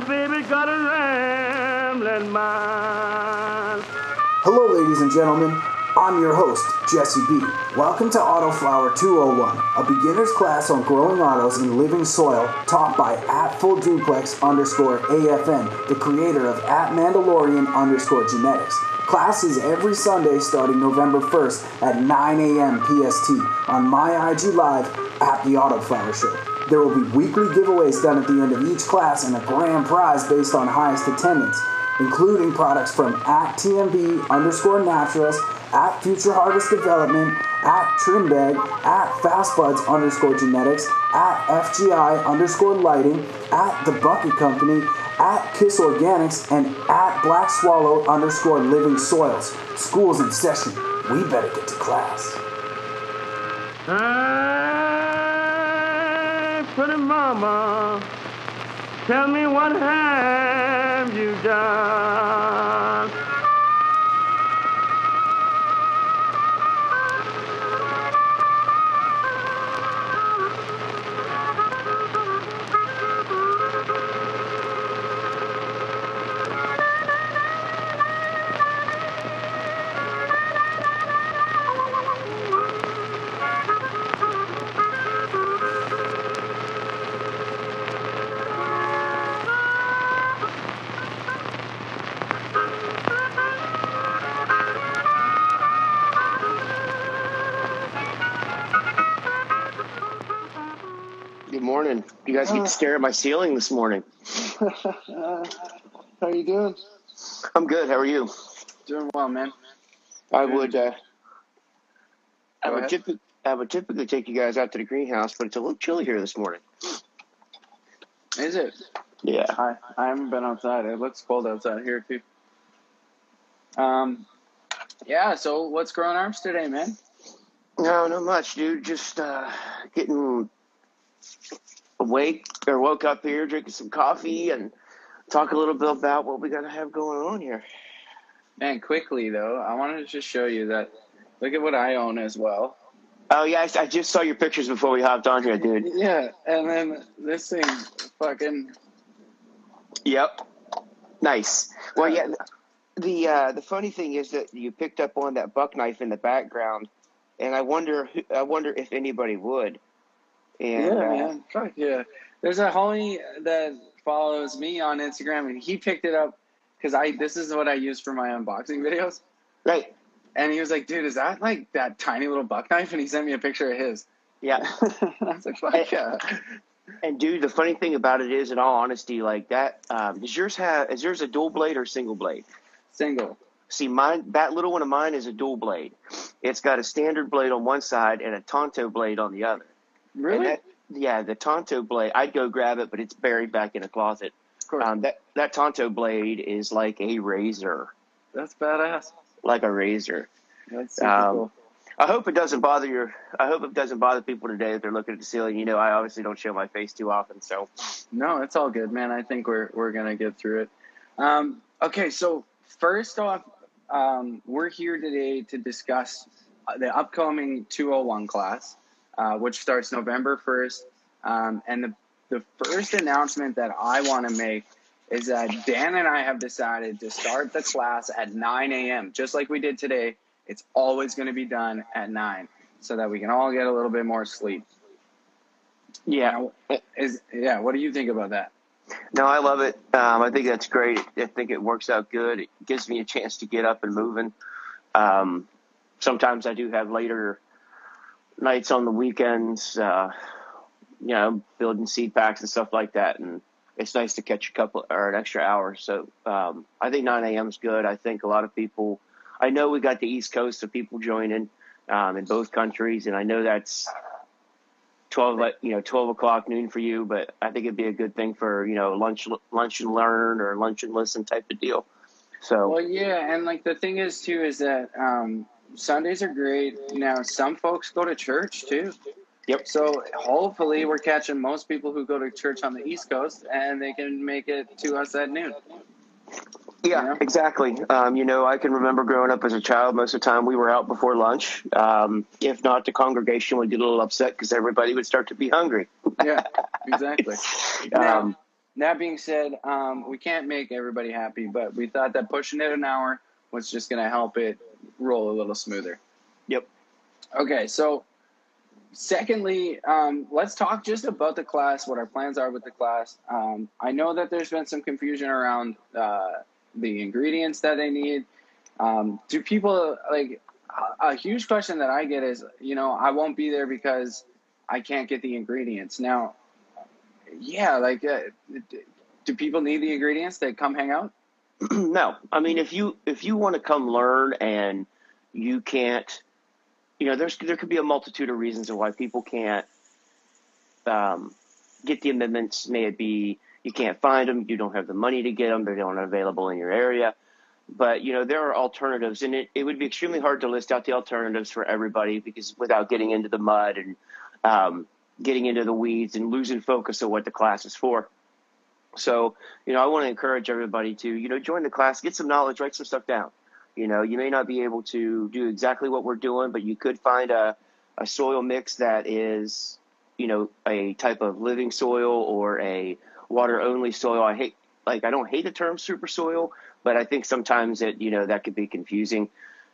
baby got a rambling mind. Hello, ladies and gentlemen. I'm your host, Jesse B. Welcome to Autoflower 201, a beginner's class on growing autos in living soil taught by at full duplex underscore AFN, the creator of at Mandalorian underscore genetics. Classes every Sunday starting November 1st at 9 a.m. PST on my IG Live at the Autoflower Show. There will be weekly giveaways done at the end of each class and a grand prize based on highest attendance, including products from at TNB underscore naturals, at Future Harvest Development, at Trimbag, at Fastbuds underscore genetics, at FGI underscore lighting, at The Bucket Company, at Kiss Organics, and at Black Swallow underscore living soils. School's in session. We better get to class. Ah! Pretty mama, tell me what have you done? Guys get to stare at my ceiling this morning. How are you doing? I'm good. How are you? Doing well, man. I would. Uh, I would, ahead. typically, I would typically take you guys out to the greenhouse, but it's a little chilly here this morning. Is it? Yeah. I I haven't been outside. It looks cold outside here too. Um, yeah. So what's growing arms today, man? No, not much, dude. Just uh, getting awake or woke up here, drinking some coffee, and talk a little bit about what we got to have going on here. Man, quickly though, I wanted to just show you that. Look at what I own as well. Oh yeah, I, I just saw your pictures before we hopped on here, dude. Yeah, and then this thing, fucking. Yep. Nice. Well, yeah. The uh, the funny thing is that you picked up on that buck knife in the background, and I wonder who- I wonder if anybody would. And yeah, uh, man. Fuck yeah. There's a homie that follows me on Instagram, and he picked it up because I. This is what I use for my unboxing videos. right, And he was like, dude, is that like that tiny little buck knife? And he sent me a picture of his. yeah. I was like, fuck yeah. And dude, the funny thing about it is, in all honesty, like that, um, does yours have is yours a dual blade or single blade? Single. See, mine that little one of mine is a dual blade. It's got a standard blade on one side and a Tonto blade on the other. Really? that, yeah, the Tonto blade. I'd go grab it, but it's buried back in a closet. of course. Um, that that Tonto blade is like a razor, That's badass. like a razor. That's super Um, cool. I hope it doesn't bother your. I hope it doesn't bother people today that they're looking at the ceiling. You know, I obviously don't show my face too often, so No, it's all good, man. I think we're we're gonna get through it. Um, okay, so first off, um, we're here today to discuss the upcoming 201 class, uh, which starts November 1st. Um, and the the first announcement that I want to make is that Dan and I have decided to start the class at 9 a.m. Just like we did today. It's always going to be done at 9 so that we can all get a little bit more sleep. yeah. Is yeah, what do you think about that? No, I love it. Um, I think that's great. I think it works out good. It gives me a chance to get up and moving. Um, sometimes I do have later nights on the weekends, uh, you know, building seed packs and stuff like that. And it's nice to catch a couple or an extra hour. So um, I think 9 a.m. is good. I think a lot of people, I know we got the East Coast of people joining um, in both countries, and I know that's 12 you know 12 o'clock noon for you but i think it'd be a good thing for you know lunch lunch and learn or lunch and listen type of deal so Well, yeah, and like the thing is too is that um, Sundays are great. Now, some folks go to church too. Yep. So hopefully, we're catching most people who go to church on the East Coast, and they can make it to us at noon. yeah Yeah. exactly um, you know i can remember growing up as a child most of the time we were out before lunch um, if not the congregation would get a little upset because everybody would start to be hungry Yeah, exactly. Um, now, that being said, um, we can't make everybody happy, but we thought that pushing it an hour was just going to help it roll a little smoother. Yep. Okay, so secondly, um, let's talk just about the class, what our plans are with the class. Um, I know that there's been some confusion around uh, the ingredients that they need. Um, do people like a, a huge question that I get is, you know, I won't be there because I can't get the ingredients. Now, yeah, like, uh, do people need the ingredients to come hang out? no, I mean if you if you want to come learn and you can't, you know, there's there could be a multitude of reasons of why people can't um, get the amendments. May it be you can't find them, you don't have the money to get them, they're not available in your area. But you know there are alternatives, and it, it would be extremely hard to list out the alternatives for everybody because without getting into the mud and um, getting into the weeds and losing focus of what the class is for. So, you know, I want to encourage everybody to, you know, join the class, get some knowledge, write some stuff down. You know, you may not be able to do exactly what we're doing, but you could find a, a soil mix that is, you know, a type of living soil or a water only soil. I hate, like, I don't hate the term super soil, but I think sometimes it, you know, that could be confusing.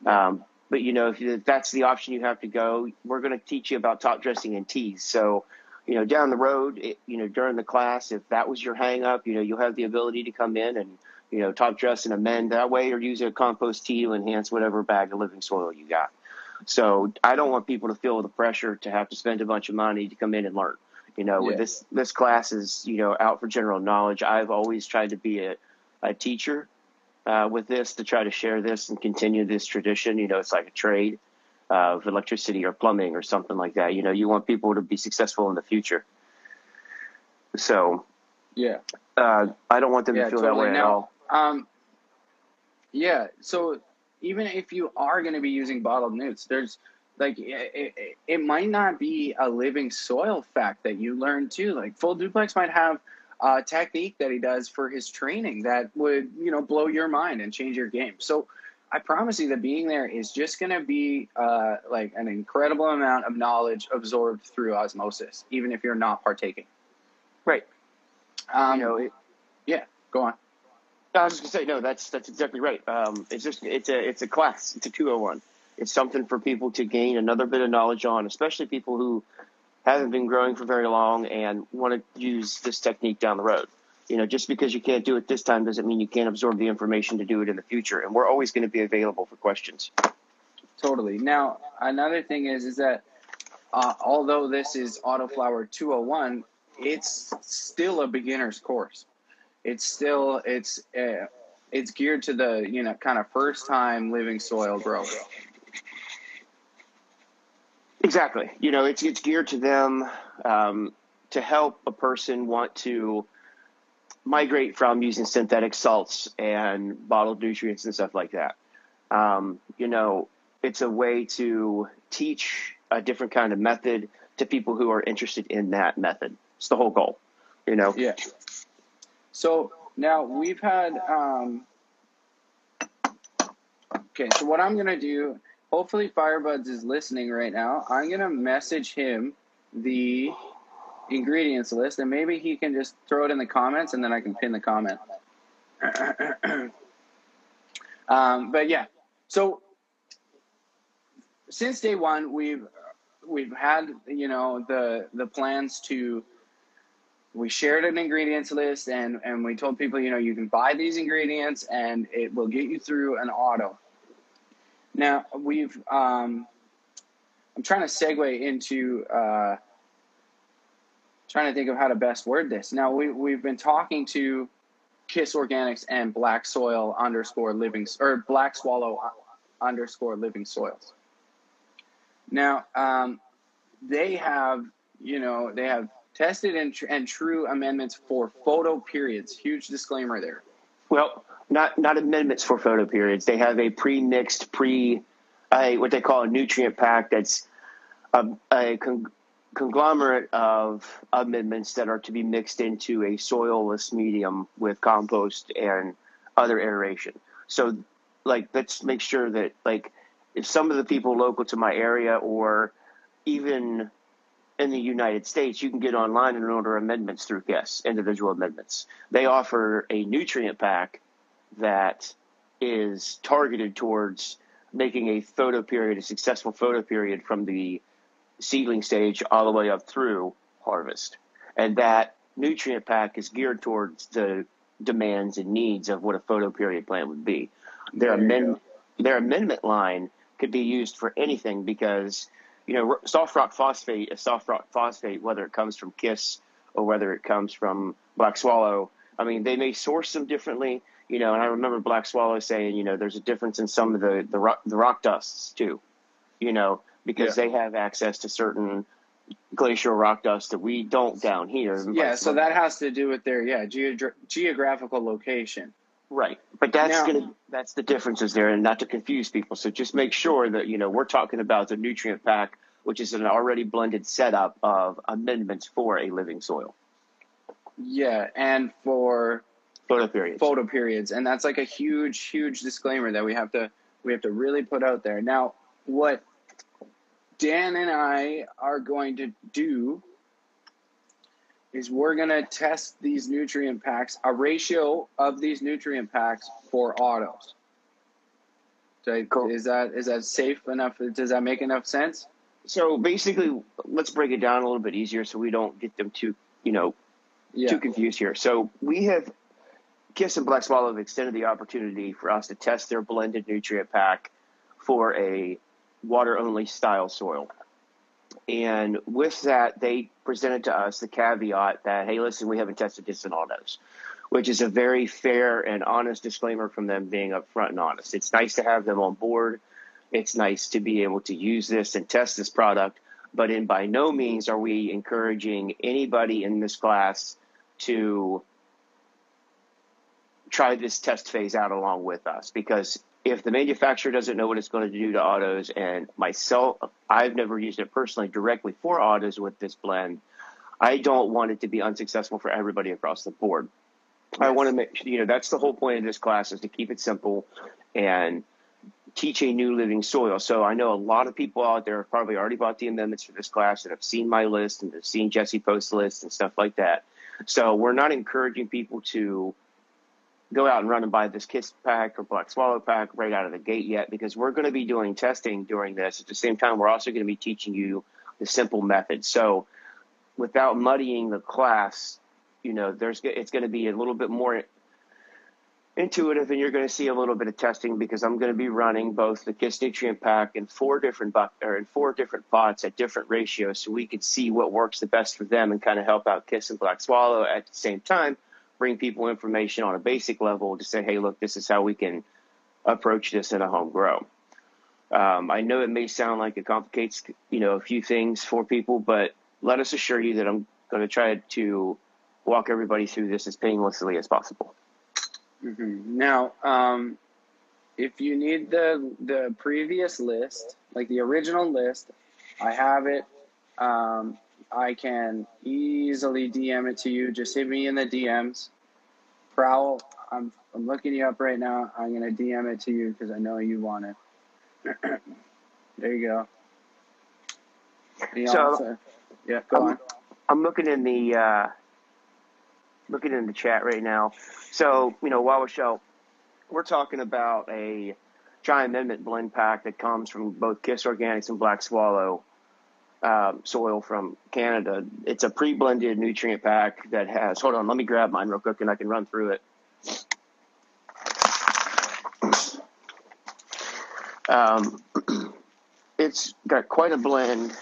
Um, but you know, if, if that's the option you have to go, we're going to teach you about top dressing and teas. So, you know, down the road, it, you know, during the class, if that was your hang up, you know, you'll have the ability to come in and, you know, talk to us and amend that way or use a compost tea to enhance whatever bag of living soil you got. So I don't want people to feel the pressure to have to spend a bunch of money to come in and learn. You know, Yeah. this this class is, you know, out for general knowledge. I've always tried to be a, a teacher uh, with this to try to share this and continue this tradition. You know, it's like a trade of electricity or plumbing or something like that. You know, you want people to be successful in the future. So Yeah. uh, I don't want them Yeah, to feel totally. that way at Now, all. Um, yeah. So even if you are going to be using bottled nutes, there's like it, it, it might not be a living soil fact that you learn too. Like Full Duplex might have a technique that he does for his training that would you know blow your mind and change your game. So I promise you that being there is just going to be uh, like an incredible amount of knowledge absorbed through osmosis, even if you're not partaking. Right. Um, you know, it, yeah. Go on. I was just gonna say no. That's that's exactly right. Um, it's just it's a it's a class. It's a two hundred one. It's something for people to gain another bit of knowledge on, especially people who haven't been growing for very long and want to use this technique down the road. You know, just because you can't do it this time doesn't mean you can't absorb the information to do it in the future. And we're always going to be available for questions. Totally. Now, another thing is is that uh, although this is Autoflower 201, it's still a beginner's course. It's still it's uh, it's geared to the you know kind of first time living soil growth. Exactly. You know, it's it's geared to them um, to help a person want to migrate from using synthetic salts and bottled nutrients and stuff like that. Um, you know, it's a way to teach a different kind of method to people who are interested in that method. It's the whole goal. You know. Yeah. So now we've had. Um, okay, so what I'm gonna do. Hopefully, Firebudz is listening right now. I'm gonna message him the ingredients list, and maybe he can just throw it in the comments, and then I can pin the comment. um, but yeah, so since day one, we've we've had you know the the plans to we shared an ingredients list and and we told people you know you can buy these ingredients and it will get you through an auto now we've um i'm trying to segue into uh trying to think of how to best word this now we, we've been talking to kiss organics and black soil underscore living or black swallow underscore living soils now um they have you know they have tested and, tr- and true amendments for photo periods. Huge disclaimer there. Well, not not amendments for photo periods. They have a pre-mixed, pre, a what they call a nutrient pack. That's a, a con- conglomerate of amendments that are to be mixed into a soilless medium with compost and other aeration. So, like, let's make sure that like if some of the people local to my area or even in the United States, you can get online and order amendments through KISS, individual amendments. They offer a nutrient pack that is targeted towards making a photo period, a successful photo period from the seedling stage all the way up through harvest. And that nutrient pack is geared towards the demands and needs of what a photo period plant would be. Their, amend- their amendment line could be used for anything because, you know, soft rock phosphate is soft rock phosphate, whether it comes from KISS or whether it comes from Black Swallow. I mean, they may source them differently, you know, and I remember Black Swallow saying, you know, there's a difference in some of the, the, rock, the rock dusts too, you know, because yeah. they have access to certain glacial rock dust that we don't down here. Yeah, so that has to do with their yeah geographical location. Right, but that's now, gonna that's the differences there, and not to confuse people. So just make sure that you know we're talking about the nutrient pack, which is an already blended setup of amendments for a living soil. Yeah, and for photo periods. Photo periods, and that's like a huge, huge disclaimer that we have to we have to really put out there. Now, what Dan and I are going to do is we're going to test these nutrient packs, a ratio of these nutrient packs for autos. So cool. Is that is that safe enough? Does that make enough sense? So basically, let's break it down a little bit easier so we don't get them too, you know, yeah. too confused here. So we have Kiss and Black Swallow have extended the opportunity for us to test their blended nutrient pack for a water only style soil. And with that, they presented to us the caveat that, hey, listen, we haven't tested this in autos, which is a very fair and honest disclaimer from them being upfront and honest. It's nice to have them on board. It's nice to be able to use this and test this product, but in by no means are we encouraging anybody in this class to try this test phase out along with us because if the manufacturer doesn't know what it's going to do to autos, and myself, I've never used it personally directly for autos with this blend, I don't want it to be unsuccessful for everybody across the board. Yes. I want to make you know that's the whole point of this class is to keep it simple and teach a new living soil. So I know a lot of people out there have probably already bought the amendments for this class and have seen my list and have seen Jesse post lists and stuff like that. So we're not encouraging people to go out and run and buy this Kiss pack or Black Swallow pack right out of the gate yet because we're going to be doing testing during this. At the same time, we're also going to be teaching you the simple method. So without muddying the class, you know, there's it's going to be a little bit more intuitive and you're going to see a little bit of testing because I'm going to be running both the Kiss nutrient pack in four different buck or in four different pots at different ratios so we can see what works the best for them and kind of help out Kiss and Black Swallow at the same time bring people information on a basic level to say, hey, look, this is how we can approach this in a home grow. Um, I know it may sound like it complicates, you know, a few things for people, but let us assure you that I'm going to try to walk everybody through this as painlessly as possible. Mm-hmm. Now, um, if you need the the previous list, like the original list, I have it. Um, I can easily DM it to you. Just hit me in the DMs. Prowl, I'm I'm looking you up right now. I'm gonna DM it to you because I know you want it. there you go. so, also, yeah, go I'm, on. I'm looking in the uh, looking in the chat right now. So you know, while we're we're talking about a Giant Amendment blend pack that comes from both Kiss Organics and Black Swallow um, soil from Canada. It's a pre-blended nutrient pack that has. Hold on, let me grab mine real quick, and I can run through it. Um, it's got quite a blend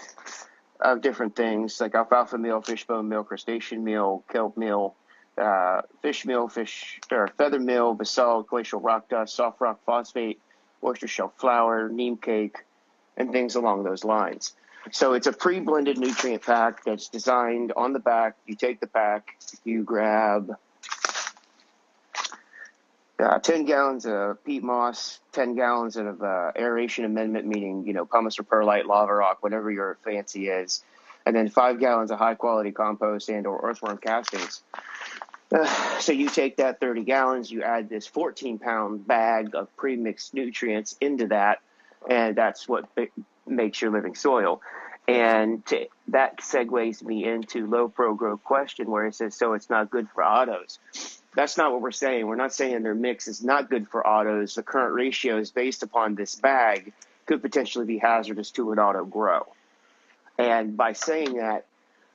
of different things like alfalfa meal, fishbone meal, crustacean meal, kelp meal, uh, fish meal, fish or feather meal, basalt, glacial rock dust, soft rock phosphate, oyster shell flour, neem cake, and things along those lines. So it's a pre-blended nutrient pack that's designed on the back. You take the pack, you grab uh, 10 gallons of peat moss, 10 gallons of uh, aeration amendment, meaning, you know, pumice or perlite, lava rock, whatever your fancy is, and then five gallons of high quality compost and or earthworm castings. Uh, so you take that 30 gallons, you add this 14 pound bag of pre-mixed nutrients into that, and that's what makes your living soil. And to, that segues me into low pro growth question where it says, so it's not good for autos. That's not what we're saying. We're not saying their mix is not good for autos. The current ratios based upon this bag could potentially be hazardous to an auto grow. And by saying that,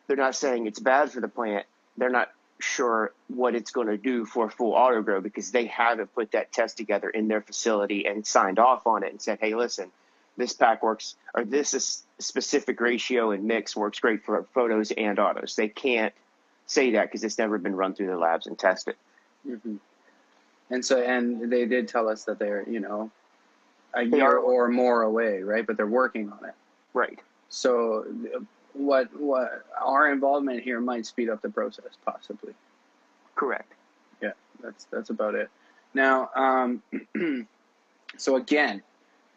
they're not saying it's bad for the plant. They're not sure what it's going to do for full auto grow because they haven't put that test together in their facility and signed off on it and said, hey, listen, this pack works, or this is specific ratio and mix works great for photos and autos. They can't say that because it's never been run through the labs and tested. Mm-hmm. And so, and they did tell us that they're, you know, a They year are- or more away, right? But they're working on it. Right. So, what what our involvement here might speed up the process, possibly. Correct. Yeah, that's that's about it. Now, um, so again,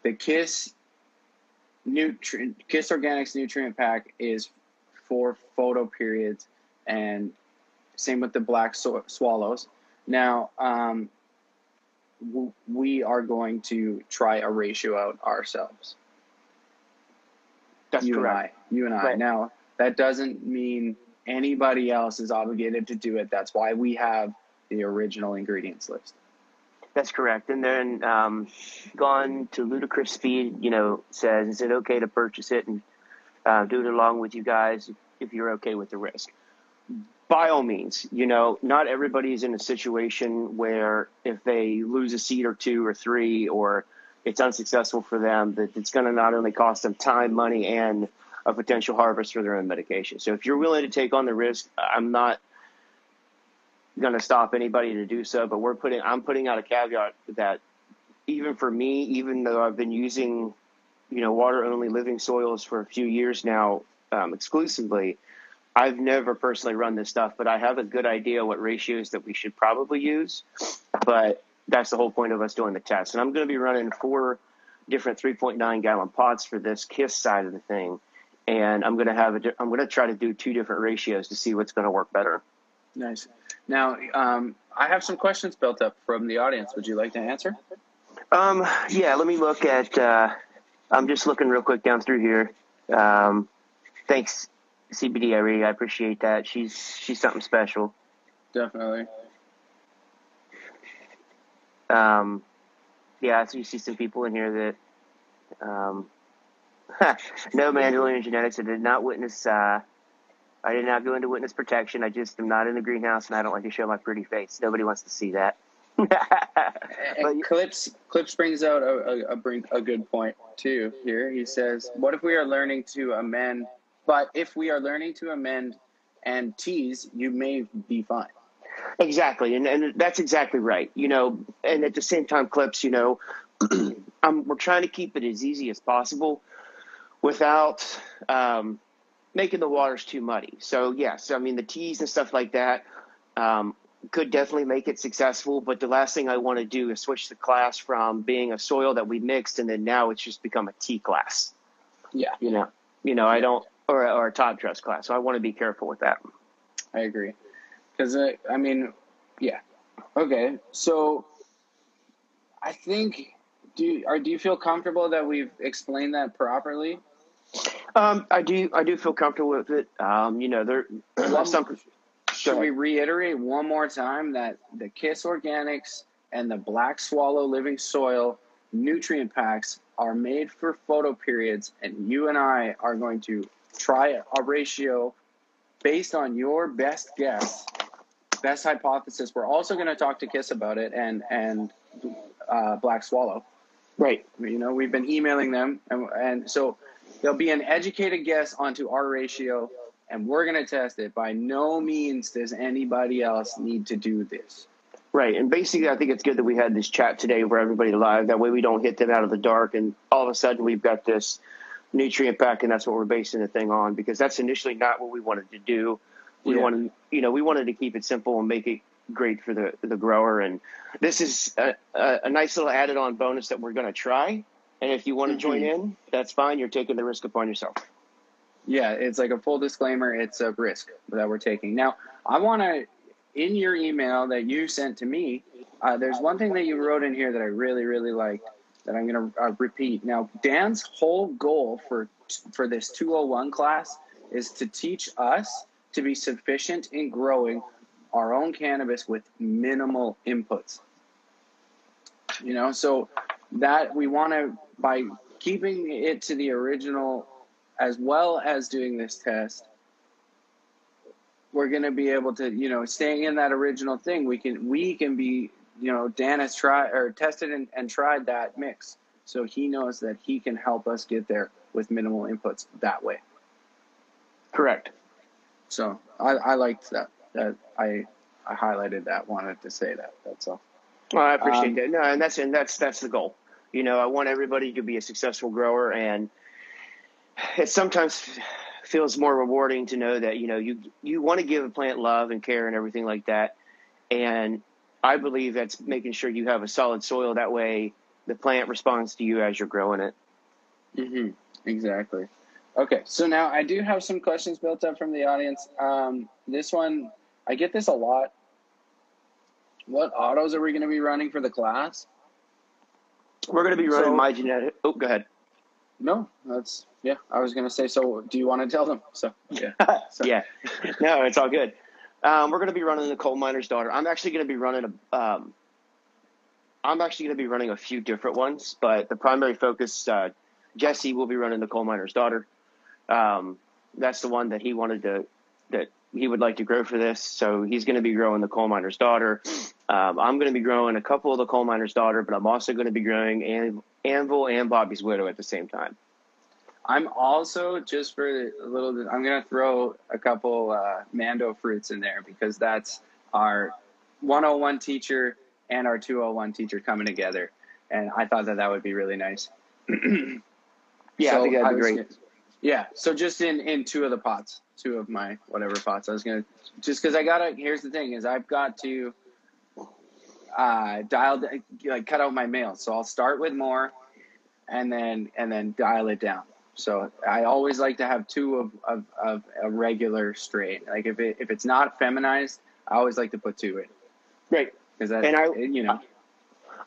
the Kiss nutrient Kiss Organics nutrient pack is for photo periods, and same with the black so- swallows. Now, um, w- we are going to try a ratio out ourselves. That's you correct. and I. You and I. Right. Now, that doesn't mean anybody else is obligated to do it. That's why we have the original ingredients list. That's correct. And then um, gone to ludicrous speed, you know, says, is it okay to purchase it and uh, do it along with you guys if you're okay with the risk? By all means, you know, not everybody's in a situation where if they lose a seed or two or three or it's unsuccessful for them, that it's going to not only cost them time, money, and a potential harvest for their own medication. So if you're willing to take on the risk, I'm not going to stop anybody to do so, but we're putting I'm putting out a caveat that even for me, even though I've been using you know water only living soils for a few years now um, exclusively, I've never personally run this stuff, but I have a good idea what ratios that we should probably use. But that's the whole point of us doing the test, and I'm going to be running four different 3.9 gallon pots for this Kiss side of the thing, and I'm going to have a I'm going to try to do two different ratios to see what's going to work better. Nice. Now, um, I have some questions built up from the audience. Would you like to answer? Um, yeah, let me look at. Uh, I'm just looking real quick down through here. Um, thanks, CBD Irene. I appreciate that. She's she's something special. Definitely. Um, yeah, so you see some people in here that. Um, no Mandalorian genetics. I did not witness. Uh, I did not go into witness protection. I just am not in the greenhouse, and I don't like to show my pretty face. Nobody wants to see that. But- Clips Clips brings out a, a, a bring a good point too. Here he says, "What if we are learning to amend? But if we are learning to amend and teas, you may be fine." Exactly, and and that's exactly right. You know, and at the same time, clips. You know, um, we're trying to keep it as easy as possible without um, making the waters too muddy. So yes, I mean the teas and stuff like that um, could definitely make it successful. But the last thing I want to do is switch the class from being a soil that we mixed and then now it's just become a tea class. Yeah, You know, you know I don't or or a top dress class. So I want to be careful with that. I agree. Because uh, I mean, yeah. Okay, so I think do you, or do you feel comfortable that we've explained that properly? Um, I do. I do feel comfortable with it. Um, you know, there some. Should we reiterate one more time that the Kiss Organics and the Black Swallow Living Soil nutrient packs are made for photo periods, and you and I are going to try a ratio based on your best guess, best hypothesis. We're also going to talk to Kiss about it and and uh, Black Swallow. Right. You know, we've been emailing them, and, and so there'll be an educated guess onto our ratio, and we're going to test it. By no means does anybody else need to do this. Right. And basically, I think it's good that we had this chat today where everybody live. That way, we don't hit them out of the dark, and all of a sudden, we've got this nutrient pack, and that's what we're basing the thing on. Because that's initially not what we wanted to do. We Yeah. wanted, you know, we wanted to keep it simple and make it great for the the grower. And this is a, a, a nice little added on bonus that we're going to try. And if you want to join in, that's fine. You're taking the risk upon yourself. Yeah, it's like a full disclaimer. It's a risk that we're taking. Now, I want to, in your email that you sent to me, uh, there's one thing that you wrote in here that I really, really liked that I'm going to uh, repeat. Now, Dan's whole goal for for this 201 class is to teach us to be sufficient in growing our own cannabis with minimal inputs. You know, so that we want to by keeping it to the original as well as doing this test we're going to be able to you know staying in that original thing we can we can be you know dan has tried or tested and, and tried that mix so he knows that he can help us get there with minimal inputs that way Correct. so i i liked that that i i highlighted that wanted to say that that's all Well, I appreciate Um, that. No, and that's and that's that's the goal. You know, I want everybody to be a successful grower, and it sometimes feels more rewarding to know that you know you you want to give a plant love and care and everything like that. And I believe that's making sure you have a solid soil. That way, the plant responds to you as you're growing it. Mm-hmm. Exactly. Okay, so now I do have some questions built up from the audience. Um, this one, I get this a lot. What autos are we going to be running for the class? We're going to be running So- my genetic. Oh, go ahead. No, that's yeah. I was going to say. So, do you want to tell them? So, yeah. So- yeah, no, it's all good. Um, we're going to be running the coal miner's daughter. I'm actually going to be running a. Um, I'm actually going to be running a few different ones, but the primary focus, uh, Jesse will be running the coal miner's daughter. Um, that's the one that he wanted to, that he would like to grow for this. So he's going to be growing the coal miner's daughter. Um, I'm going to be growing a couple of the coal miner's daughter, but I'm also going to be growing An- Anvil and Bobby's widow at the same time. I'm also just for a little bit. I'm going to throw a couple uh, Mando fruits in there because that's our 101 teacher and our 201 teacher coming together, and I thought that that would be really nice. Yeah, I think that'd be great. gonna- yeah, so just in in two of the pots, two of my whatever pots, I was gonna just because I gotta. Here's the thing: is I've got to uh, dial like cut out my male. So I'll start with more, and then and then dial it down. So I always like to have two of of, of a regular strain. Like if it if it's not feminized, I always like to put two in Great. because that And I- you know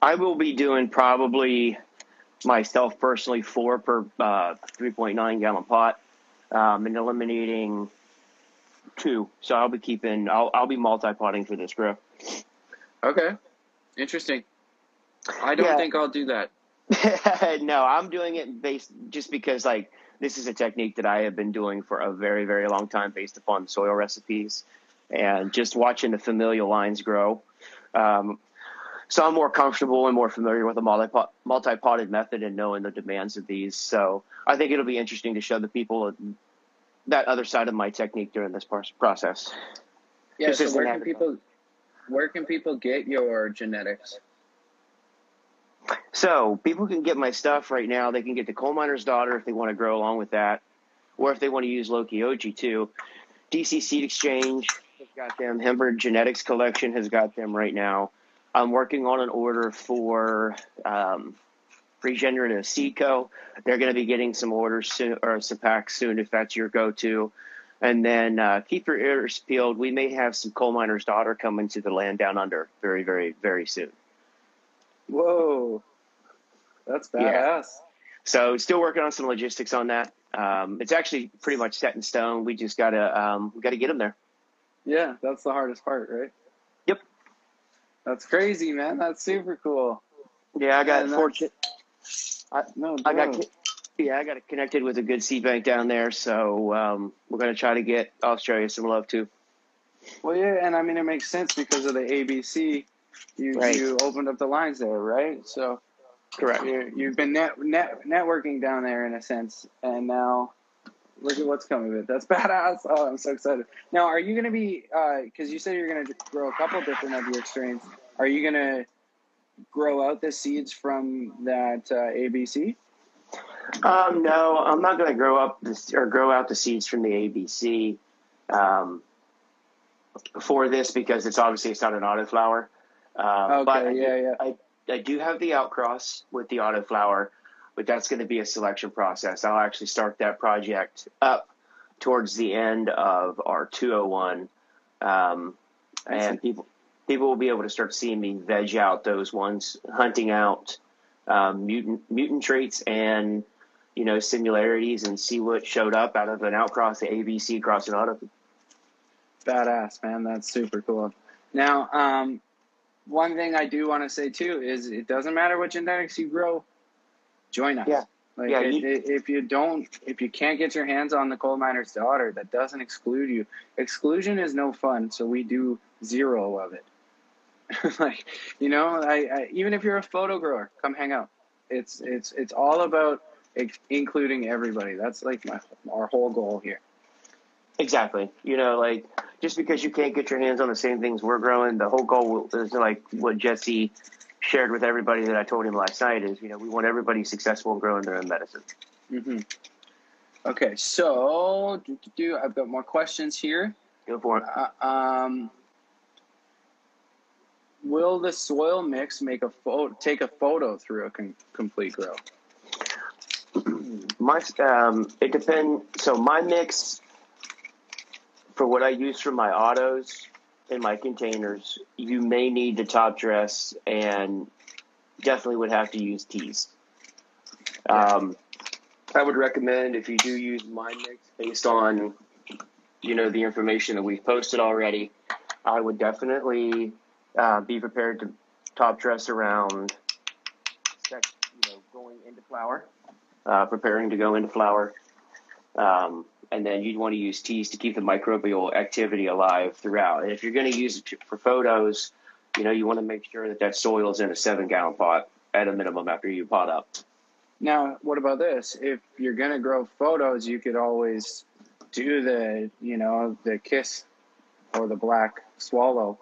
I will be doing probably myself personally four per uh, 3.9 gallon pot um, and eliminating two. So I'll be keeping, I'll, I'll be multi potting for this grow. okay, interesting. I don't Yeah. think I'll do that. no, I'm doing it based just because like this is a technique that I have been doing for a very, very long time based upon soil recipes and just watching the familial lines grow. Um, so I'm more comfortable and more familiar with the multi potted method and knowing the demands of these. So I think it'll be interesting to show the people that other side of my technique during this process. Yeah. So where can people where can people get your genetics? So people can get my stuff right now. They can get the coal miner's daughter if they want to grow along with that, or if they want to use Loki Oji too. DC Seed Exchange has got them. Hembird Genetics Collection has got them right now. I'm working on an order for um, Regenerative Seed Co. They're going to be getting some orders soon, or some packs soon if that's your go-to. And then uh, keep your ears peeled. We may have some coal miner's daughter coming to the land down under very, very, very soon. Whoa, that's Yeah. badass. So still working on some logistics on that. Um, it's actually pretty much set in stone. We just gotta um, we gotta get them there. Yeah, that's the hardest part, right? Yep. That's crazy, man. That's super cool. Yeah, I got that's- fortunate. No, I got. Yeah, I got it connected with a good seed bank down there. So um, we're gonna try to get Australia some love too. Well, yeah, and I mean it makes sense because of the ABC. You Right. you opened up the lines there, right? So Correct. you you've been net, net networking down there in a sense, and now look at what's coming of it. That's badass. Oh, I'm so excited. Now, are you going to be? Because you said you're going to grow a couple different of your strains. Are you going to grow out the seeds from that uh, ABC? Um, no, I'm not gonna grow up this, or grow out the seeds from the ABC um, for this because it's obviously it's not an autoflower. Um, Okay, but I do- yeah, yeah. I, I do have the outcross with the autoflower, but that's going to be a selection process. I'll actually start that project up towards the end of our 201, um, and people people will be able to start seeing me veg out those ones, hunting out um, mutant mutant traits and you know, similarities and see what showed up out of an outcross of ABC crossing auto. Badass, man. That's super cool. Now, um, one thing I do want to say too is it doesn't matter what genetics you grow, join us. Yeah. Like Yeah, it, you- it- if you don't, if you can't get your hands on the coal miner's daughter, that doesn't exclude you. Exclusion is no fun, so we do zero of it. like, you know, I, I even if you're a photo grower, come hang out. It's it's it's all about including everybody. That's like my our whole goal here. Exactly. You know, like just because you can't get your hands on the same things we're growing, the whole goal is like what Jesse shared with everybody that I told him last night is, you know, we want everybody successful in growing their own medicine. hmm Okay, so do, do, do, I've got more questions here. Go for it. Uh, um, will the soil mix make a photo, take a photo through a com- complete grow? My um, it depends. So my mix for what I use for my autos in my containers, you may need the top dress and definitely would have to use teas. Um, I would recommend if you do use my mix based on you know the information that we've posted already, I would definitely uh, be prepared to top dress around you know going into flower uh, preparing to go into flower. Um, and then you'd want to use teas to keep the microbial activity alive throughout. And if you're going to use it for photos, you know, you want to make sure that that soil is in a seven gallon pot at a minimum after you pot up. Now, what about this? If you're gonna grow photos, you could always do the, you know, the kiss or the black swallow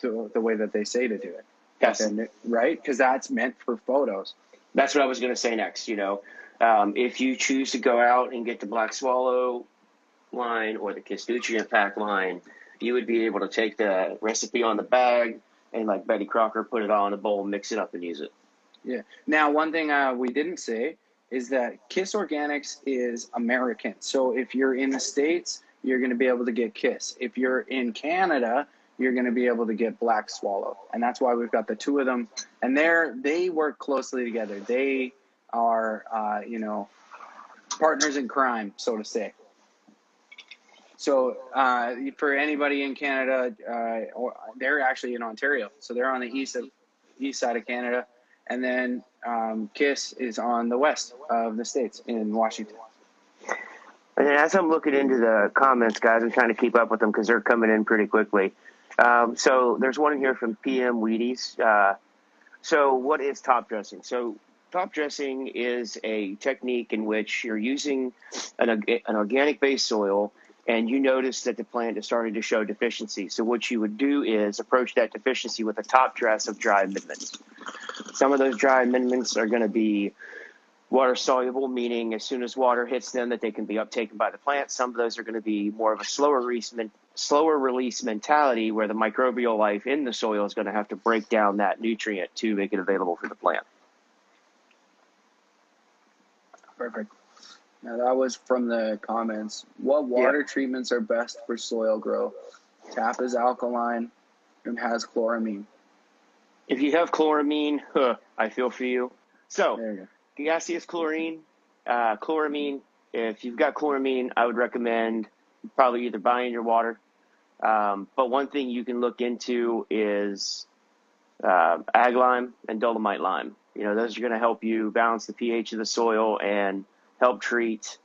the, the way that they say to do it. Yes. And, right? Because that's meant for photos. That's what I was going to say next. You know, um, if you choose to go out and get the Black Swallow line or the Kiss Nutrient Pack line, you would be able to take the recipe on the bag and, like Betty Crocker, put it all in a bowl, mix it up, and use it. Yeah. Now, one thing uh, we didn't say is that Kiss Organics is American. So if you're in the States, you're going to be able to get Kiss. If you're in Canada, you're going to be able to get Black Swallow. And that's why we've got the two of them. And they're, they work closely together. They are, uh, you know, partners in crime, so to say. So uh, for anybody in Canada, uh, or, they're actually in Ontario. So they're on the east of east side of Canada, and then um, Kiss is on the west of the states in Washington. And as I'm looking into the comments, guys, I'm trying to keep up with them because they're coming in pretty quickly. Um, so there's one here from PM Wheaties. Uh, so what is top dressing? So top dressing is a technique in which you're using an, an organic based soil and you notice that the plant is starting to show deficiency. So what you would do is approach that deficiency with a top dress of dry amendments. Some of those dry amendments are going to be water soluble, meaning as soon as water hits them, that they can be uptaken by the plant. Some of those are going to be more of a slower release, slower release mentality, where the microbial life in the soil is going to have to break down that nutrient to make it available for the plant. Perfect. Now that was from the comments. What water treatments are best for soil growth? Tap is alkaline and has chloramine. If you have chloramine, huh, I feel for you. So, There you go. gaseous chlorine, uh, chloramine. If you've got chloramine, I would recommend probably either buying your water. Um, but one thing you can look into is uh, ag lime and dolomite lime. You know, those are going to help you balance the pH of the soil and help treat,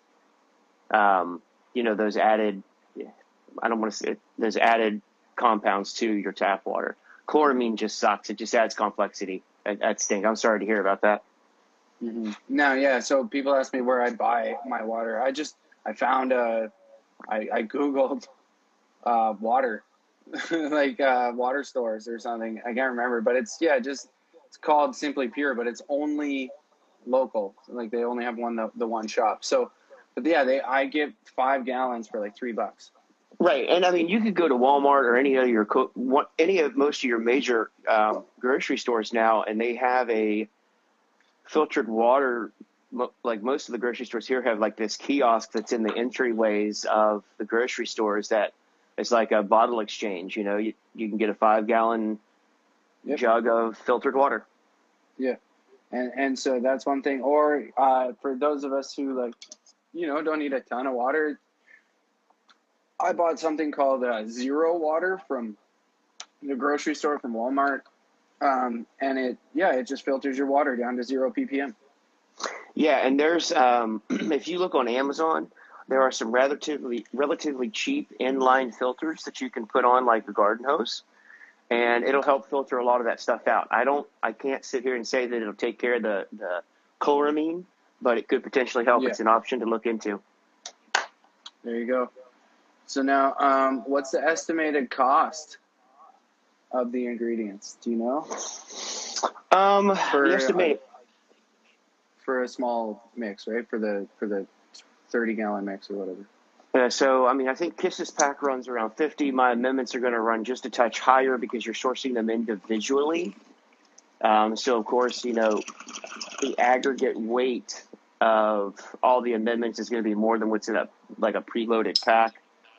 um, you know, those added, I don't want to say those added compounds to your tap water. Chloramine just sucks. It just adds complexity. That, that stink. I'm sorry to hear about that. hmm Now, yeah. So people ask me where I buy my water. I just I found uh, I, I googled uh, water, like uh, water stores or something. I can't remember, but it's yeah, just it's called Simply Pure, but it's only local. Like they only have one the, the one shop. So, but yeah, they I get five gallons for like three bucks. Right, and I mean, you could go to Walmart or any of your co- what- any of most of your major um, grocery stores now, and they have a filtered water. Like most of the grocery stores here have like this kiosk that's in the entryways of the grocery stores that is like a bottle exchange. You know, you, you can get a five gallon Yep. jug of filtered water. Yeah. And and so that's one thing. Or uh, for those of us who like, you know, don't need a ton of water, I bought something called uh, Zero Water from the grocery store from Walmart, um, and it yeah, it just filters your water down to zero ppm. Yeah, and there's um, if you look on Amazon, there are some relatively relatively cheap inline filters that you can put on like a garden hose, and it'll help filter a lot of that stuff out. I don't, I can't sit here and say that it'll take care of the the chloramine, but it could potentially help. Yeah. It's an option to look into. There you go. So now, um, what's the estimated cost of the ingredients? Do you know Um, For, the estimate. for a small mix, right? For the for the thirty gallon mix or whatever. Uh, so, I mean, I think KIS's pack runs around 50. My amendments are going to run just a touch higher because you're sourcing them individually. Um, so, of course, you know, the aggregate weight of all the amendments is going to be more than what's in a like a preloaded pack.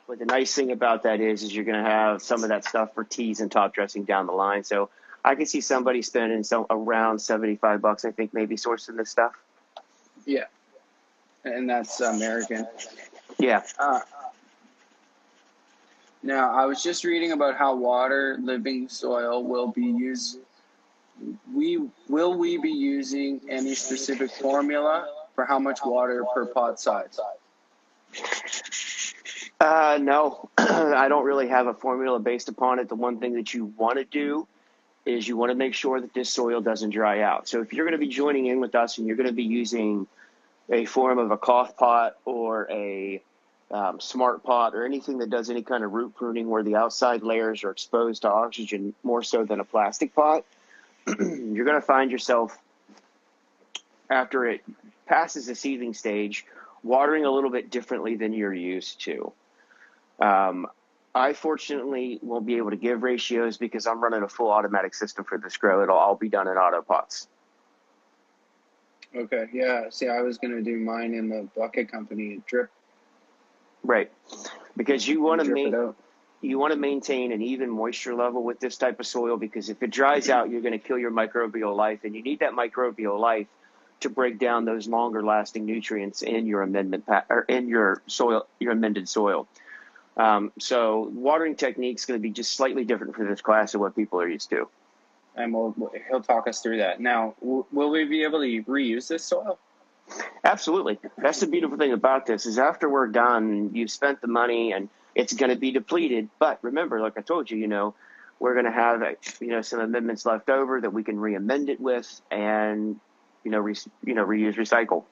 But the nice thing about that is, is you're going to have some of that stuff for teas and top dressing down the line. So, I can see somebody spending some around 75 bucks. I think maybe sourcing this stuff. Yeah, and that's American. Yeah. Uh, now, I was just reading about how water living soil will be used. We will we be using any specific formula for how much water per pot size? Uh, no, I don't really have a formula based upon it. The one thing that you want to do is you want to make sure that this soil doesn't dry out. So if you're going to be joining in with us and you're going to be using a form of a cloth pot or a um, smart pot or anything that does any kind of root pruning where the outside layers are exposed to oxygen more so than a plastic pot, you're going to find yourself after it passes the seeding stage watering a little bit differently than you're used to. Um, I fortunately won't be able to give ratios because I'm running a full automatic system for this grow. It'll all be done in auto pots. Okay, yeah. See, I was gonna do mine in the bucket company drip, Right. Because you want to make you want to maintain an even moisture level with this type of soil because if it dries out, you're going to kill your microbial life, and you need that microbial life to break down those longer lasting nutrients in your amendment or in your soil, your amended soil. Um, so watering technique is going to be just slightly different for this class than what people are used to. And we'll, he'll talk us through that. Now, w- will we be able to reuse this soil? Absolutely. That's the beautiful thing about this is after we're done, you've spent the money and it's going to be depleted. But remember, like I told you, you know, we're going to have, you know, some amendments left over that we can re-amend it with and, you know, re- you know, reuse, recycle.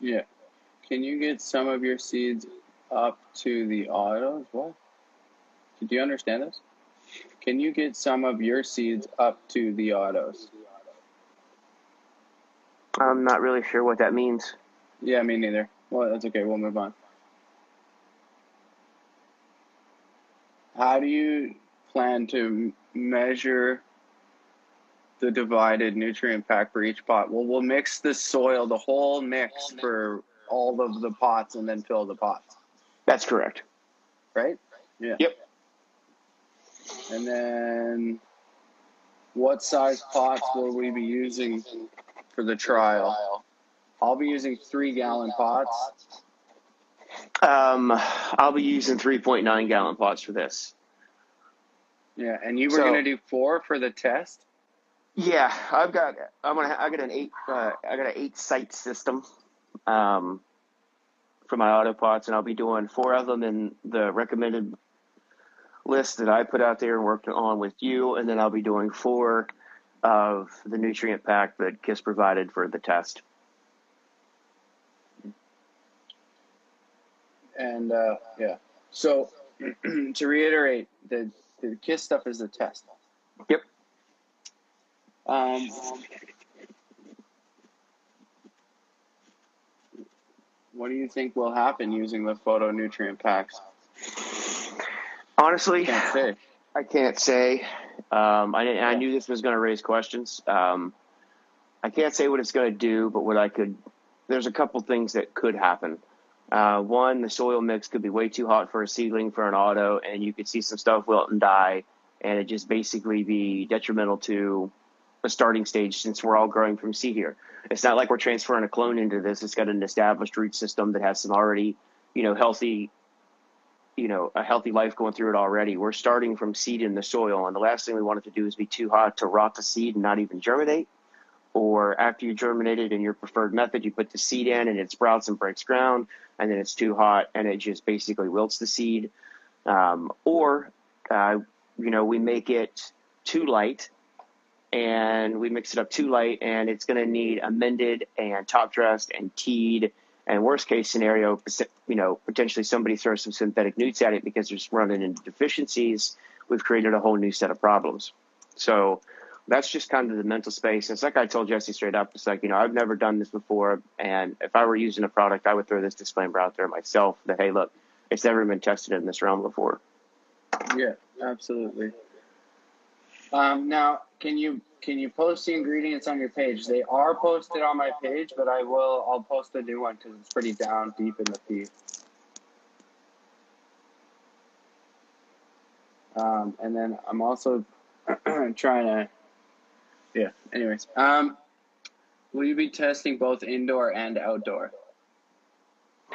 Yeah. Can you get some of your seeds up to the autos? What? Do you understand this? Can you get some of your seeds up to the autos? I'm not really sure what that means. Yeah, me neither. Well, that's okay. We'll move on. How do you plan to measure the divided nutrient pack for each pot? Well, we'll mix the soil, the whole mix for all of the pots, and then fill the pots, That's correct. right? Yeah. Yep. And then, what size pots will we be using for the trial? I'll be using three gallon pots. Um, I'll be using 3.9 gallon pots for this. Yeah, and you were So- gonna do four for the test. Yeah, I've got I'm gonna I got an eight uh, I got an eight site system um, for my auto pots, and I'll be doing four of them in the recommended list that I put out there and worked on with you, and then I'll be doing four of the nutrient pack that KIS provided for the test. And uh, yeah, so to reiterate, the the KIS stuff is the test. Yep. Um, what do you think will happen using the photo nutrient packs? Honestly, Can't. I can't say. Um, I, I knew this was going to raise questions. Um, I can't say what it's going to do, but what I could, there's a couple things that could happen. Uh, one, the soil mix could be way too hot for a seedling for an auto, and you could see some stuff wilt and die, and it just basically be detrimental to a starting stage since we're all growing from seed here. It's not like we're transferring a clone into this. It's got an established root system that has some already, you know, healthy, you know, a healthy life going through it already. We're starting from seed in the soil, and the last thing we wanted to do is be too hot to rot the seed and not even germinate. Or after you germinated in your preferred method, you put the seed in and it sprouts and breaks ground, and then it's too hot and it just basically wilts the seed. Um, or, uh, you know, we make it too light and we mix it up too light and it's going to need amended and top dressed and teed and worst case scenario you know potentially somebody throws some synthetic nutes at it because it's running into deficiencies we've created a whole new set of problems. So that's just kind of the mental space. It's like i told jesse straight up it's like you know i've never done this before and if i were using a product i would throw this disclaimer out there myself that hey look it's never been tested in this realm before. Yeah, absolutely. Um, now, can you can you post the ingredients on your page? They are posted on my page, but I will I'll post a new one because it's pretty down deep in the feed. Um, and then I'm also trying to, yeah. Anyways, um, will you be testing both indoor and outdoor?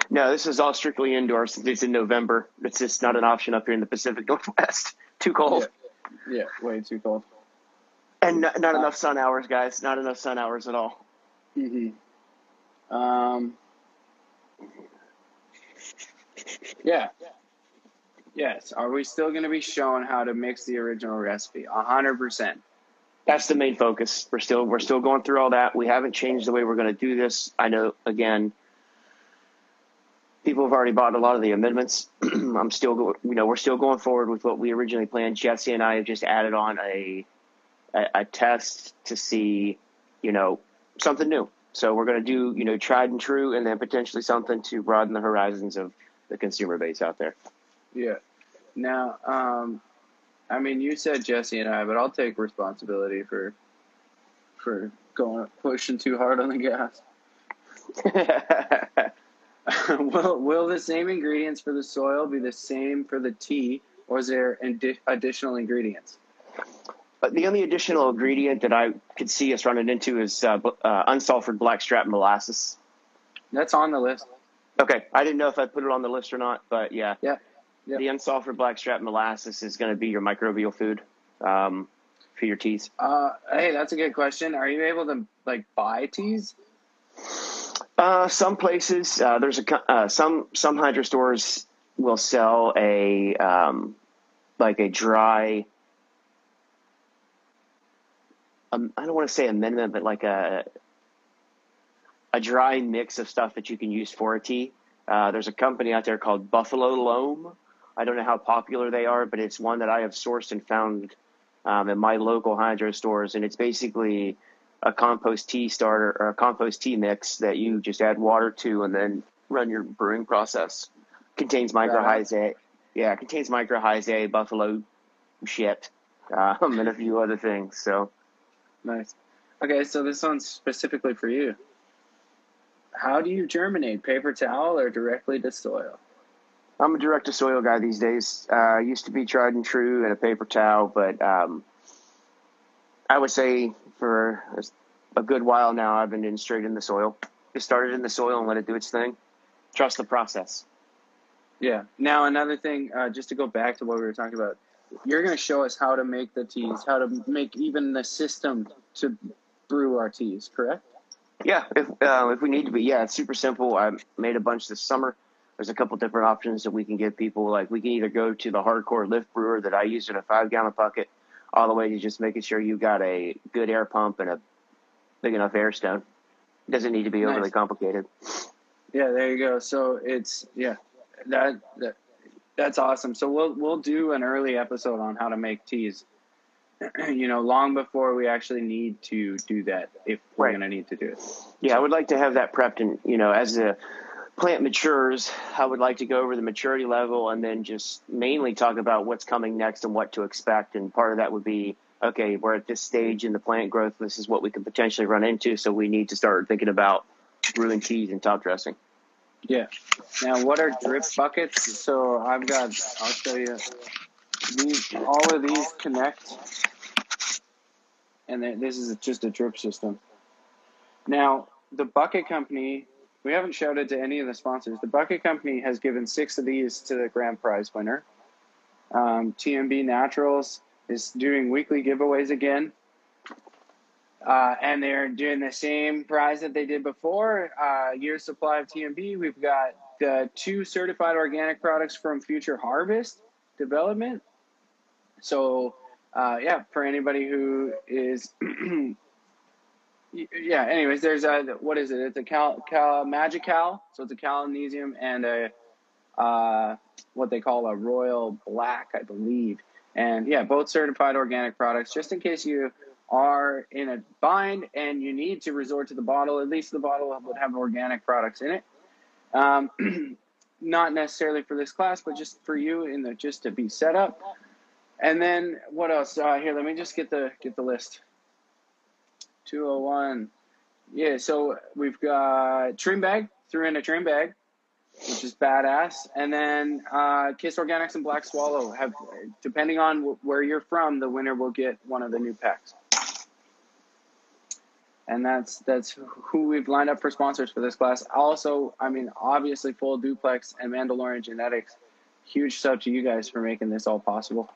no this is all strictly indoor since it's in november it's just not an option up here in the pacific northwest too cold Yeah, way too cold. and not, not enough sun hours guys not enough sun hours at all Mm-hmm. Um. Yeah. Yes. Are we still going to be showing how to mix the original recipe? A hundred percent. that's the main focus. We're still we're still going through all that. We haven't changed the way we're going to do this. I know again, people have already bought a lot of the amendments. I'm still go, you know we're still going forward with what we originally planned. Jesse and I have just added on a a, a test to see you know something new. So we're going to do you know tried and true, and then potentially something to broaden the horizons of the consumer base out there. Yeah. Now, um, I mean, you said Jesse and I, but I'll take responsibility for for going pushing too hard on the gas. will Will the same ingredients for the soil be the same for the tea, or is there indi- additional ingredients? But the only additional ingredient that I could see us running into is uh, uh, unsulfured blackstrap molasses. That's on the list. Okay, I didn't know if I put it on the list or not, but yeah, Yeah. Yeah. the unsulfured blackstrap molasses is going to be your microbial food um, for your teas. Uh, hey, that's a good question. Are you able to like buy teas? Uh, some places, uh, there's a uh, some some hydro stores will sell a um, like a dry. Um, I don't want to say amendment, but like a a dry mix of stuff that you can use for a tea. Uh, there's a company out there called Buffalo Loam. I don't know how popular they are, but it's one that I have sourced and found um, in my local hydro stores, and it's basically a compost tea starter or a compost tea mix that you just add water to and then run your brewing process. Contains mycorrhizae. Yeah, it contains mycorrhizae, buffalo shit, um, and a few other things. So Nice. Okay, so this one's specifically for you. How do you germinate? Paper towel or directly to soil? I'm a direct to soil guy these days. Uh, used to be tried and true and a paper towel, but um, I would say for a good while now, I've been in straight in the soil. Just started in the soil and let it do its thing. Trust the process. Yeah. Now another thing, uh, just to go back to what we were talking about, you're going to show us how to make the teas, how to make even the system to brew our teas, correct? Yeah, if uh, if we need to be, yeah, it's super simple. I made a bunch this summer. There's a couple different options that we can give people. Like we can either go to the hardcore lift brewer that I use in a five gallon bucket, all the way to just making sure you got a good air pump and a big enough air stone. It doesn't need to be overly Nice. complicated. Yeah, there you go. So it's yeah, that, that that's awesome. So we'll we'll do an early episode on how to make teas. you know, long before we actually need to do that, if we're Right. going to need to do it. Yeah, I would like to have that prepped, and you know, as the plant matures, I would like to go over the maturity level and then just mainly talk about what's coming next and what to expect. And part of that would be, okay, we're at this stage in the plant growth. This is what we could potentially run into, so we need to start thinking about brewing teas and top dressing. Yeah. Now, what are drip buckets? So I've got. I'll show you. These all of these connect and this is just a drip system. Now, the bucket company, we haven't shouted to any of the sponsors. The bucket company has given six of these to the grand prize winner. Um, TNB Naturals is doing weekly giveaways again. Uh, and they're doing the same prize that they did before. Uh, year supply of TNB. We've got the two certified organic products from Future Harvest Development. So, uh, yeah, for anybody who is, yeah. Anyways, there's a what is it? It's a cal, cal Magical. So it's a Calnesium and a uh, what they call a Royal Black, I believe. And yeah, both certified organic products. Just in case you are in a bind and you need to resort to the bottle, at least the bottle would have organic products in it. Um, not necessarily for this class, but just for you in the just to be set up. And then what else? Uh, here, let me just get the get the list. Two hundred one. Yeah, so we've got trim bag. Threw in a trim bag, which is badass. And then uh, KIS Organics and Black Swallow have, depending on where you're from, the winner will get one of the new packs and that's that's who we've lined up for sponsors for this class. Also, I mean, obviously, Full Duplex and Mandalorian Genetics. Huge sub to you guys for making this all possible.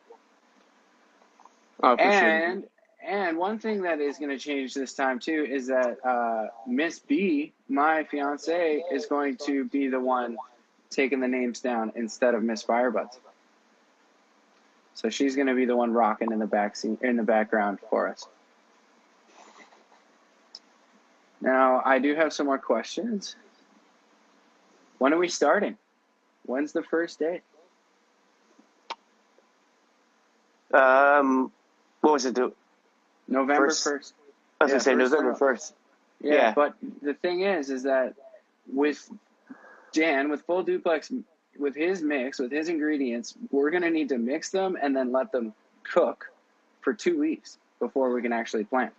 Oh, and. And one thing that is going to change this time too is that uh, Miss B, my fiance, is going to be the one taking the names down instead of Miss Firebudz. So she's going to be the one rocking in the back scene, in the background for us. Now, I do have some more questions. When are we starting? When's the first day? Um, what was it? The, November First- I was Yeah, gonna say November first. Yeah, Yeah. but the thing is, is that with Dan, with full duplex, with his mix, with his ingredients, we're going to need to mix them and then let them cook for two weeks before we can actually plant.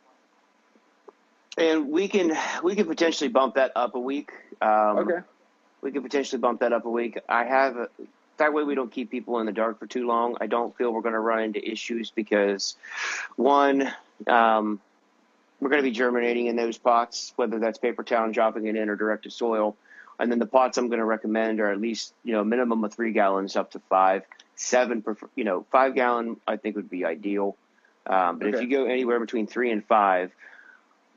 And we can we can potentially bump that up a week. Um, Okay. We could potentially bump that up a week. I have a, that way we don't keep people in the dark for too long. I don't feel we're going to run into issues because one, um, we're going to be germinating in those pots, whether that's paper towel dropping it in or direct to soil. And then the pots I'm going to recommend are at least you know minimum of three gallons up to five, seven prefer, you know five gallon I think would be ideal. Um, but if you go anywhere between three and five,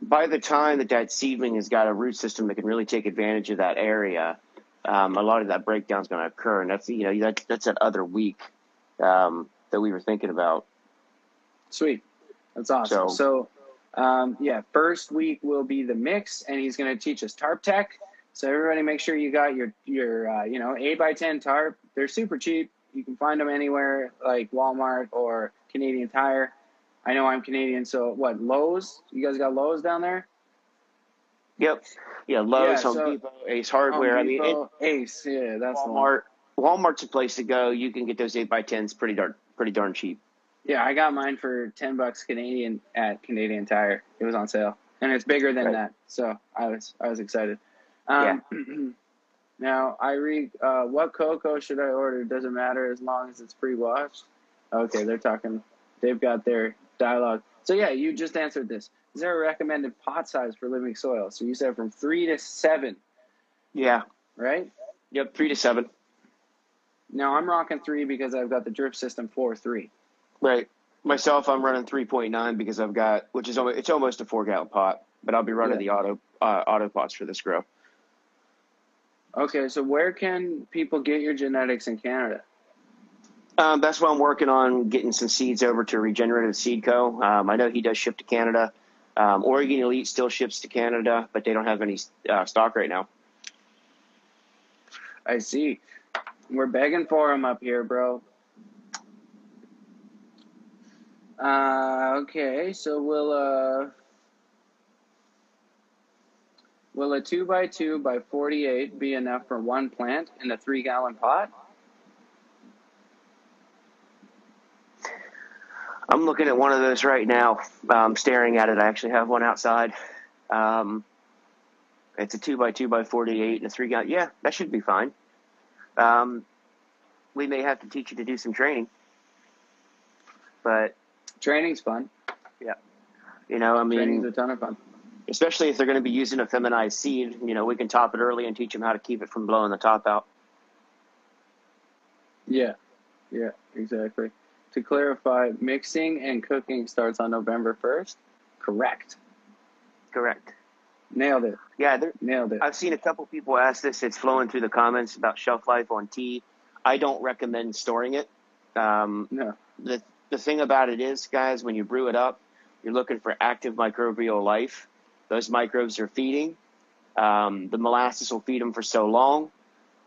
by the time that that seedling has got a root system that can really take advantage of that area, um, a lot of that breakdown is going to occur, and that's you know that's that's that other week um, that we were thinking about. Sweet. That's awesome. So- So, um, yeah, first week will be the mix, and he's going to teach us tarp tech. So everybody, make sure you got your your uh, you know eight by ten tarp. They're super cheap. You can find them anywhere like Walmart or Canadian Tire. I know I'm Canadian, so what Lowe's? You guys got Lowe's down there? Yep, yeah, Lowe's, Yeah, Home Depot, Ace Hardware. Home I mean, it, Ace. Yeah, that's the one. Walmart. Walmart's a place to go. You can get those eight by tens pretty darn pretty darn cheap. Yeah, I got mine for ten bucks Canadian at Canadian Tire. It was on sale, and it's bigger than Right. that. So I was I was excited. Um, now, Irie, uh, what coco should I order? Doesn't matter as long as it's pre-washed. Okay, they're talking. They've got their dialogue. So yeah, you just answered this. Is there a recommended pot size for living soil? So you said from three to seven, Yeah, right? yep, three to seven. Now I'm rocking three because I've got the drip system for three. Right. Myself, I'm running 3.9 because I've got, which is almost, it's almost a four gallon pot, but I'll be running Yeah. the auto uh, auto pots for this grow. Okay, so where can people get your genetics in Canada? Um, that's why I'm working on getting some seeds over to Regenerative Seed Co. Um, I know he does ship to Canada. Um, Oregon Elite still ships to Canada, but they don't have any uh, stock right now. I see. We're begging for them up here, bro. Uh, okay, so will uh will a two by two by forty eight be enough for one plant in a three gallon pot? I'm looking at one of those right now, I'm staring at it. I actually have one outside. Um, it's a two by two by 48 and a three gallon. Yeah, that should be fine. Um, we may have to teach you to do some training, but Training's fun. Yeah. You know, I mean, Training's a ton of fun. especially if they're going to be using a feminized seed, you know, we can top it early and teach them how to keep it from blowing the top out. Yeah, yeah, exactly. To clarify, mixing and cooking starts on November 1st. Correct. Correct. Nailed it. Yeah, Nailed it. I've seen a couple people ask this. It's flowing through the comments about shelf life on tea. I don't recommend storing it. Um, No. the the thing about it is, guys, when you brew it up, you're looking for active microbial life. Those microbes are feeding. Um, the molasses will feed them for so long,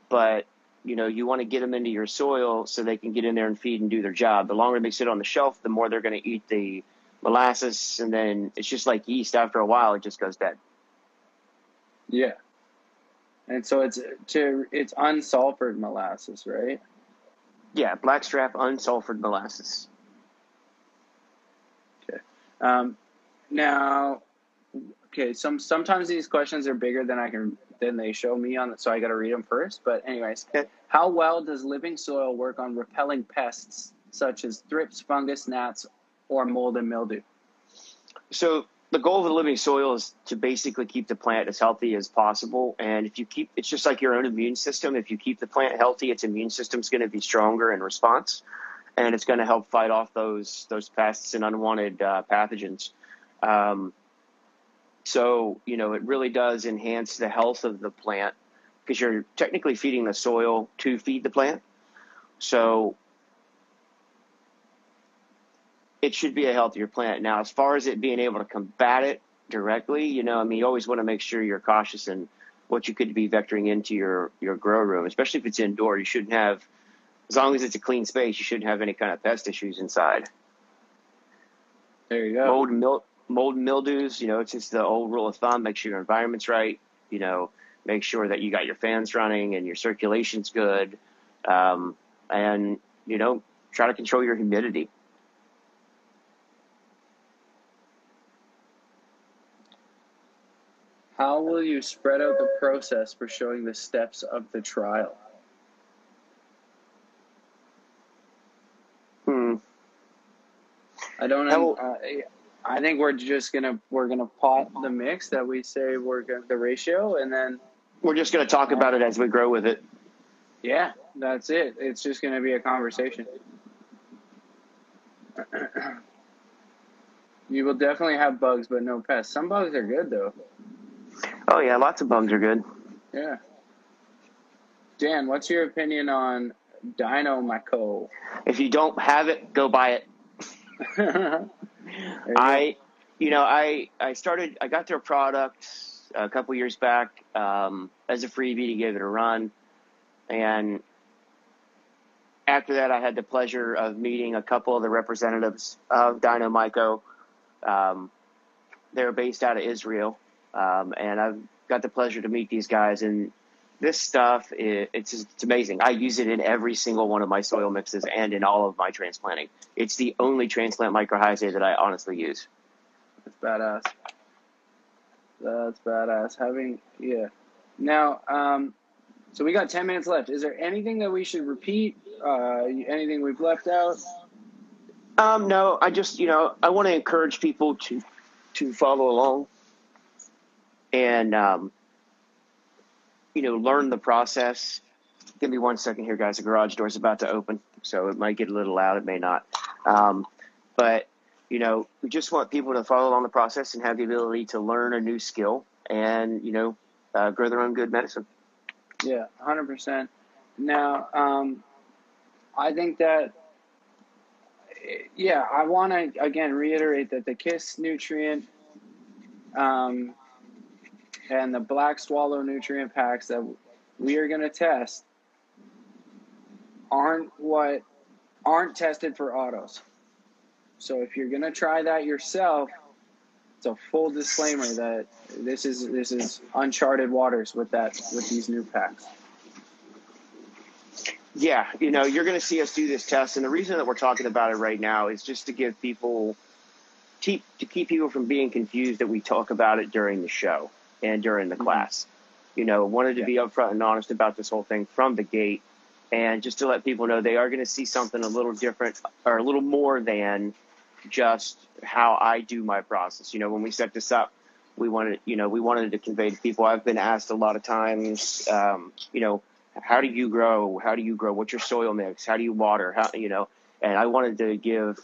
but you know you want to get them into your soil so they can get in there and feed and do their job. The longer they sit on the shelf, the more they're going to eat the molasses, and then it's just like yeast. After a while, it just goes dead. Yeah. And so it's to it's unsulfured molasses, right? Yeah, blackstrap unsulfured molasses. Um, now, okay, some sometimes these questions are bigger than I can than they show me on, so I got to read them first. But anyways, Okay. how well does living soil work on repelling pests such as thrips, fungus, gnats, or mold and mildew? So the goal of the living soil is to basically keep the plant as healthy as possible. And if you keep, it's just like your own immune system. If you keep the plant healthy, its immune system's going to be stronger in response, and it's going to help fight off those those pests and unwanted uh, pathogens. Um, so you know, it really does enhance the health of the plant because you're technically feeding the soil to feed the plant. So it should be a healthier plant. Now, as far as it being able to combat it directly, you know, I mean, you always want to make sure you're cautious in what you could be vectoring into your your grow room, especially if it's indoor. You shouldn't have, as long as it's a clean space, you shouldn't have any kind of pest issues inside. There you go. Mold and mil- mold mildews, you know, it's just the old rule of thumb: make sure your environment's right. You know, make sure that you got your fans running and your circulation's good, um, and you know, try to control your humidity. How will you spread out the process for showing the steps of the trial? I don't know. Uh, I think we're just gonna we're gonna pot the mix that we say we're gonna the ratio, and then We're just going to talk about it as we grow with it. yeah, that's it. It's just gonna be a conversation. you will definitely have bugs, but no pests. Some bugs are good though. Oh yeah, lots of bugs are good. Yeah. Dan, what's your opinion on Dynomyco? If you don't have it, go buy it. I, you know, I I started. I got their product a couple years back um, as a freebie to give it a run, and after that, I had the pleasure of meeting a couple of the representatives of Dynomyco. Um, they're based out of Israel, um, and I've got the pleasure to meet these guys. And this stuff, it, it's just, it's amazing. I use it in every single one of my soil mixes and in all of my transplanting. It's the only transplant mycorrhizae that I honestly use. That's badass. That's badass. Having yeah. Now, um, so we got ten minutes left. Is there anything that we should repeat? Uh, anything we've left out? Um, no, I just you know I want to encourage people to to follow along and um, you know learn the process. Give me one second here, guys. The garage door's about to open, so it might get a little loud. It may not. Um, but you know, we just want people to follow along the process and have the ability to learn a new skill and you know uh, grow their own good medicine. Yeah, hundred percent. Now, um, I think that. Yeah, I want to again reiterate that the KIS nutrient um, and the Black Swallow nutrient packs that we are going to test aren't what aren't tested for autos. So if you're going to try that yourself, it's a full disclaimer that this is this is uncharted waters with that with these new packs. Yeah, you know, you're going to see us do this test, and the reason that we're talking about it right now is just to give people, keep to keep people from being confused that we talk about it during the show and during the class. You know, wanted to be upfront and honest about this whole thing from the gate, and just to let people know they are going to see something a little different or a little more than just how I do my process. You know, when we set this up, we wanted, you know, we wanted to convey to people. I've been asked a lot of times, um, you know, how do you grow? How do you grow? What's your soil mix? How do you water? How, you know, and I wanted to give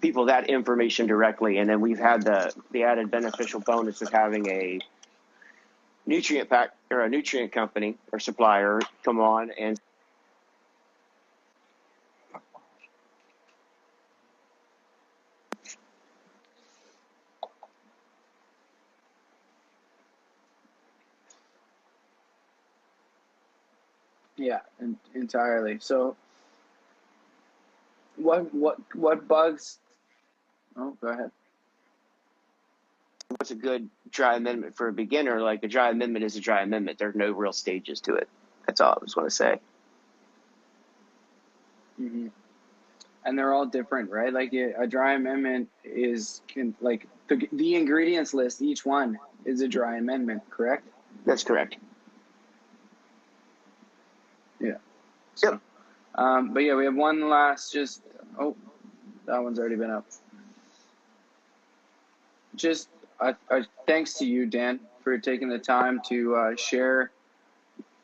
people that information directly. And then we've had the, the added beneficial bonus of having a nutrient pack or a nutrient company or supplier come on and Yeah, entirely. So, what what what bugs? Oh, go ahead. what's a good dry amendment for a beginner? Like a dry amendment is a dry amendment. There are no real stages to it. That's all I just want to say. hmm And they're all different, right? Like a dry amendment is can like the the ingredients list. Each one is a dry amendment, correct? That's correct. Yeah. Yep. Um, but yeah, we have one last. Just oh, that one's already been up. Just uh, uh, thanks to you, Dan, for taking the time to uh, share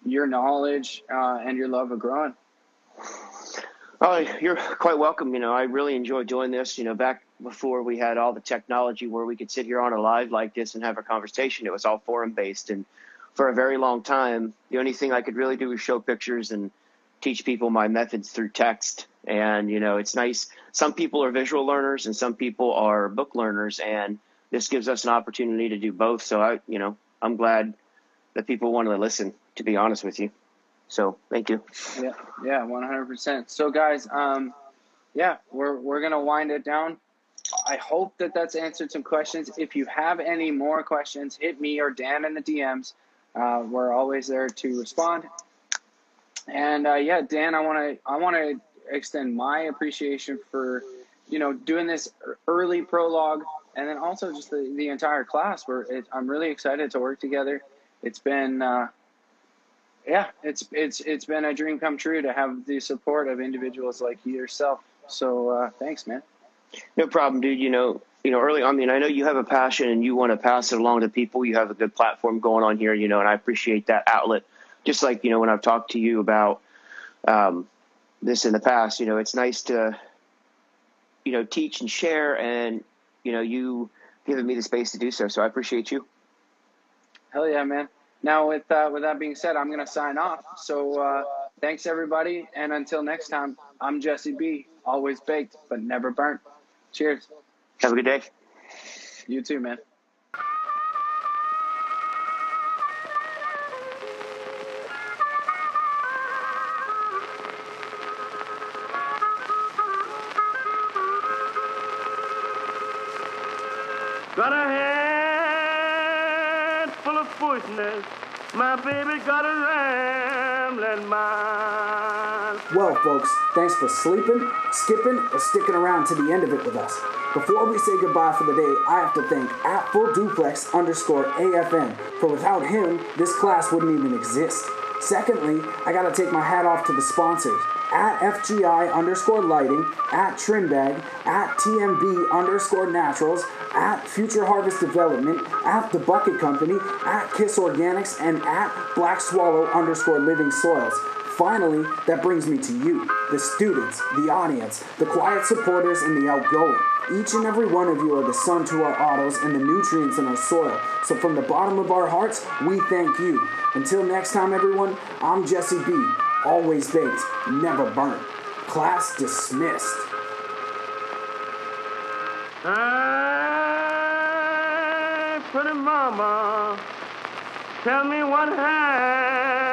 your knowledge uh, and your love of growing. Oh, you're quite welcome. You know, I really enjoy doing this. You know, back before we had all the technology where we could sit here on a live like this and have a conversation, it was all forum based. And for a very long time, the only thing I could really do was show pictures and teach people my methods through text. And, you know, it's nice. Some people are visual learners and some people are book learners. And this gives us an opportunity to do both. So I, you know, I'm glad that people want to listen, to be honest with you. So thank you. Yeah, yeah, one hundred percent. So, guys, um, yeah, we're we're gonna wind it down. I hope that that's answered some questions. If you have any more questions, hit me or Dan in the DMs. Uh, we're always there to respond. And uh, yeah, Dan, I want to I want to extend my appreciation for you know doing this early prologue and then also just the, the entire class. Where it, I'm really excited to work together. It's been uh, yeah, it's it's it's been a dream come true to have the support of individuals like yourself. So uh, thanks, man. No problem, dude. You know, you know, early on, I mean, I know you have a passion and you want to pass it along to people. You have a good platform going on here, you know, and I appreciate that outlet. Just like, you know, when I've talked to you about um, this in the past, you know, it's nice to, you know, teach and share and, you know, you giving me the space to do so. So I appreciate you. Hell yeah, man. Now with uh, with that being said, I'm gonna sign off. So uh, thanks everybody, and until next time, I'm Jesse Bee. Always baked, but never burnt. Cheers. Have a good day. You too, man. Foolishness. My baby got a rambling mind. Well, folks, thanks for sleeping, skipping, or sticking around to the end of it with us. Before we say goodbye for the day, I have to thank at full duplex underscore AFN, for without him, this class wouldn't even exist. Secondly, I gotta take my hat off to the sponsors at FGI underscore lighting, at Trimbag, at TNB underscore naturals, at Future Harvest Development, at The Bucket Company, at KIS Organics, and at Black Swallow underscore living soils. Finally, that brings me to you, the students, the audience, the quiet supporters, and the outgoing. Each and every one of you are the sun to our autos and the nutrients in our soil. So from the bottom of our hearts, we thank you. Until next time, everyone, I'm Jesse Bee. Always baked, never burnt. Class dismissed. Hey, pretty mama, tell me what happened.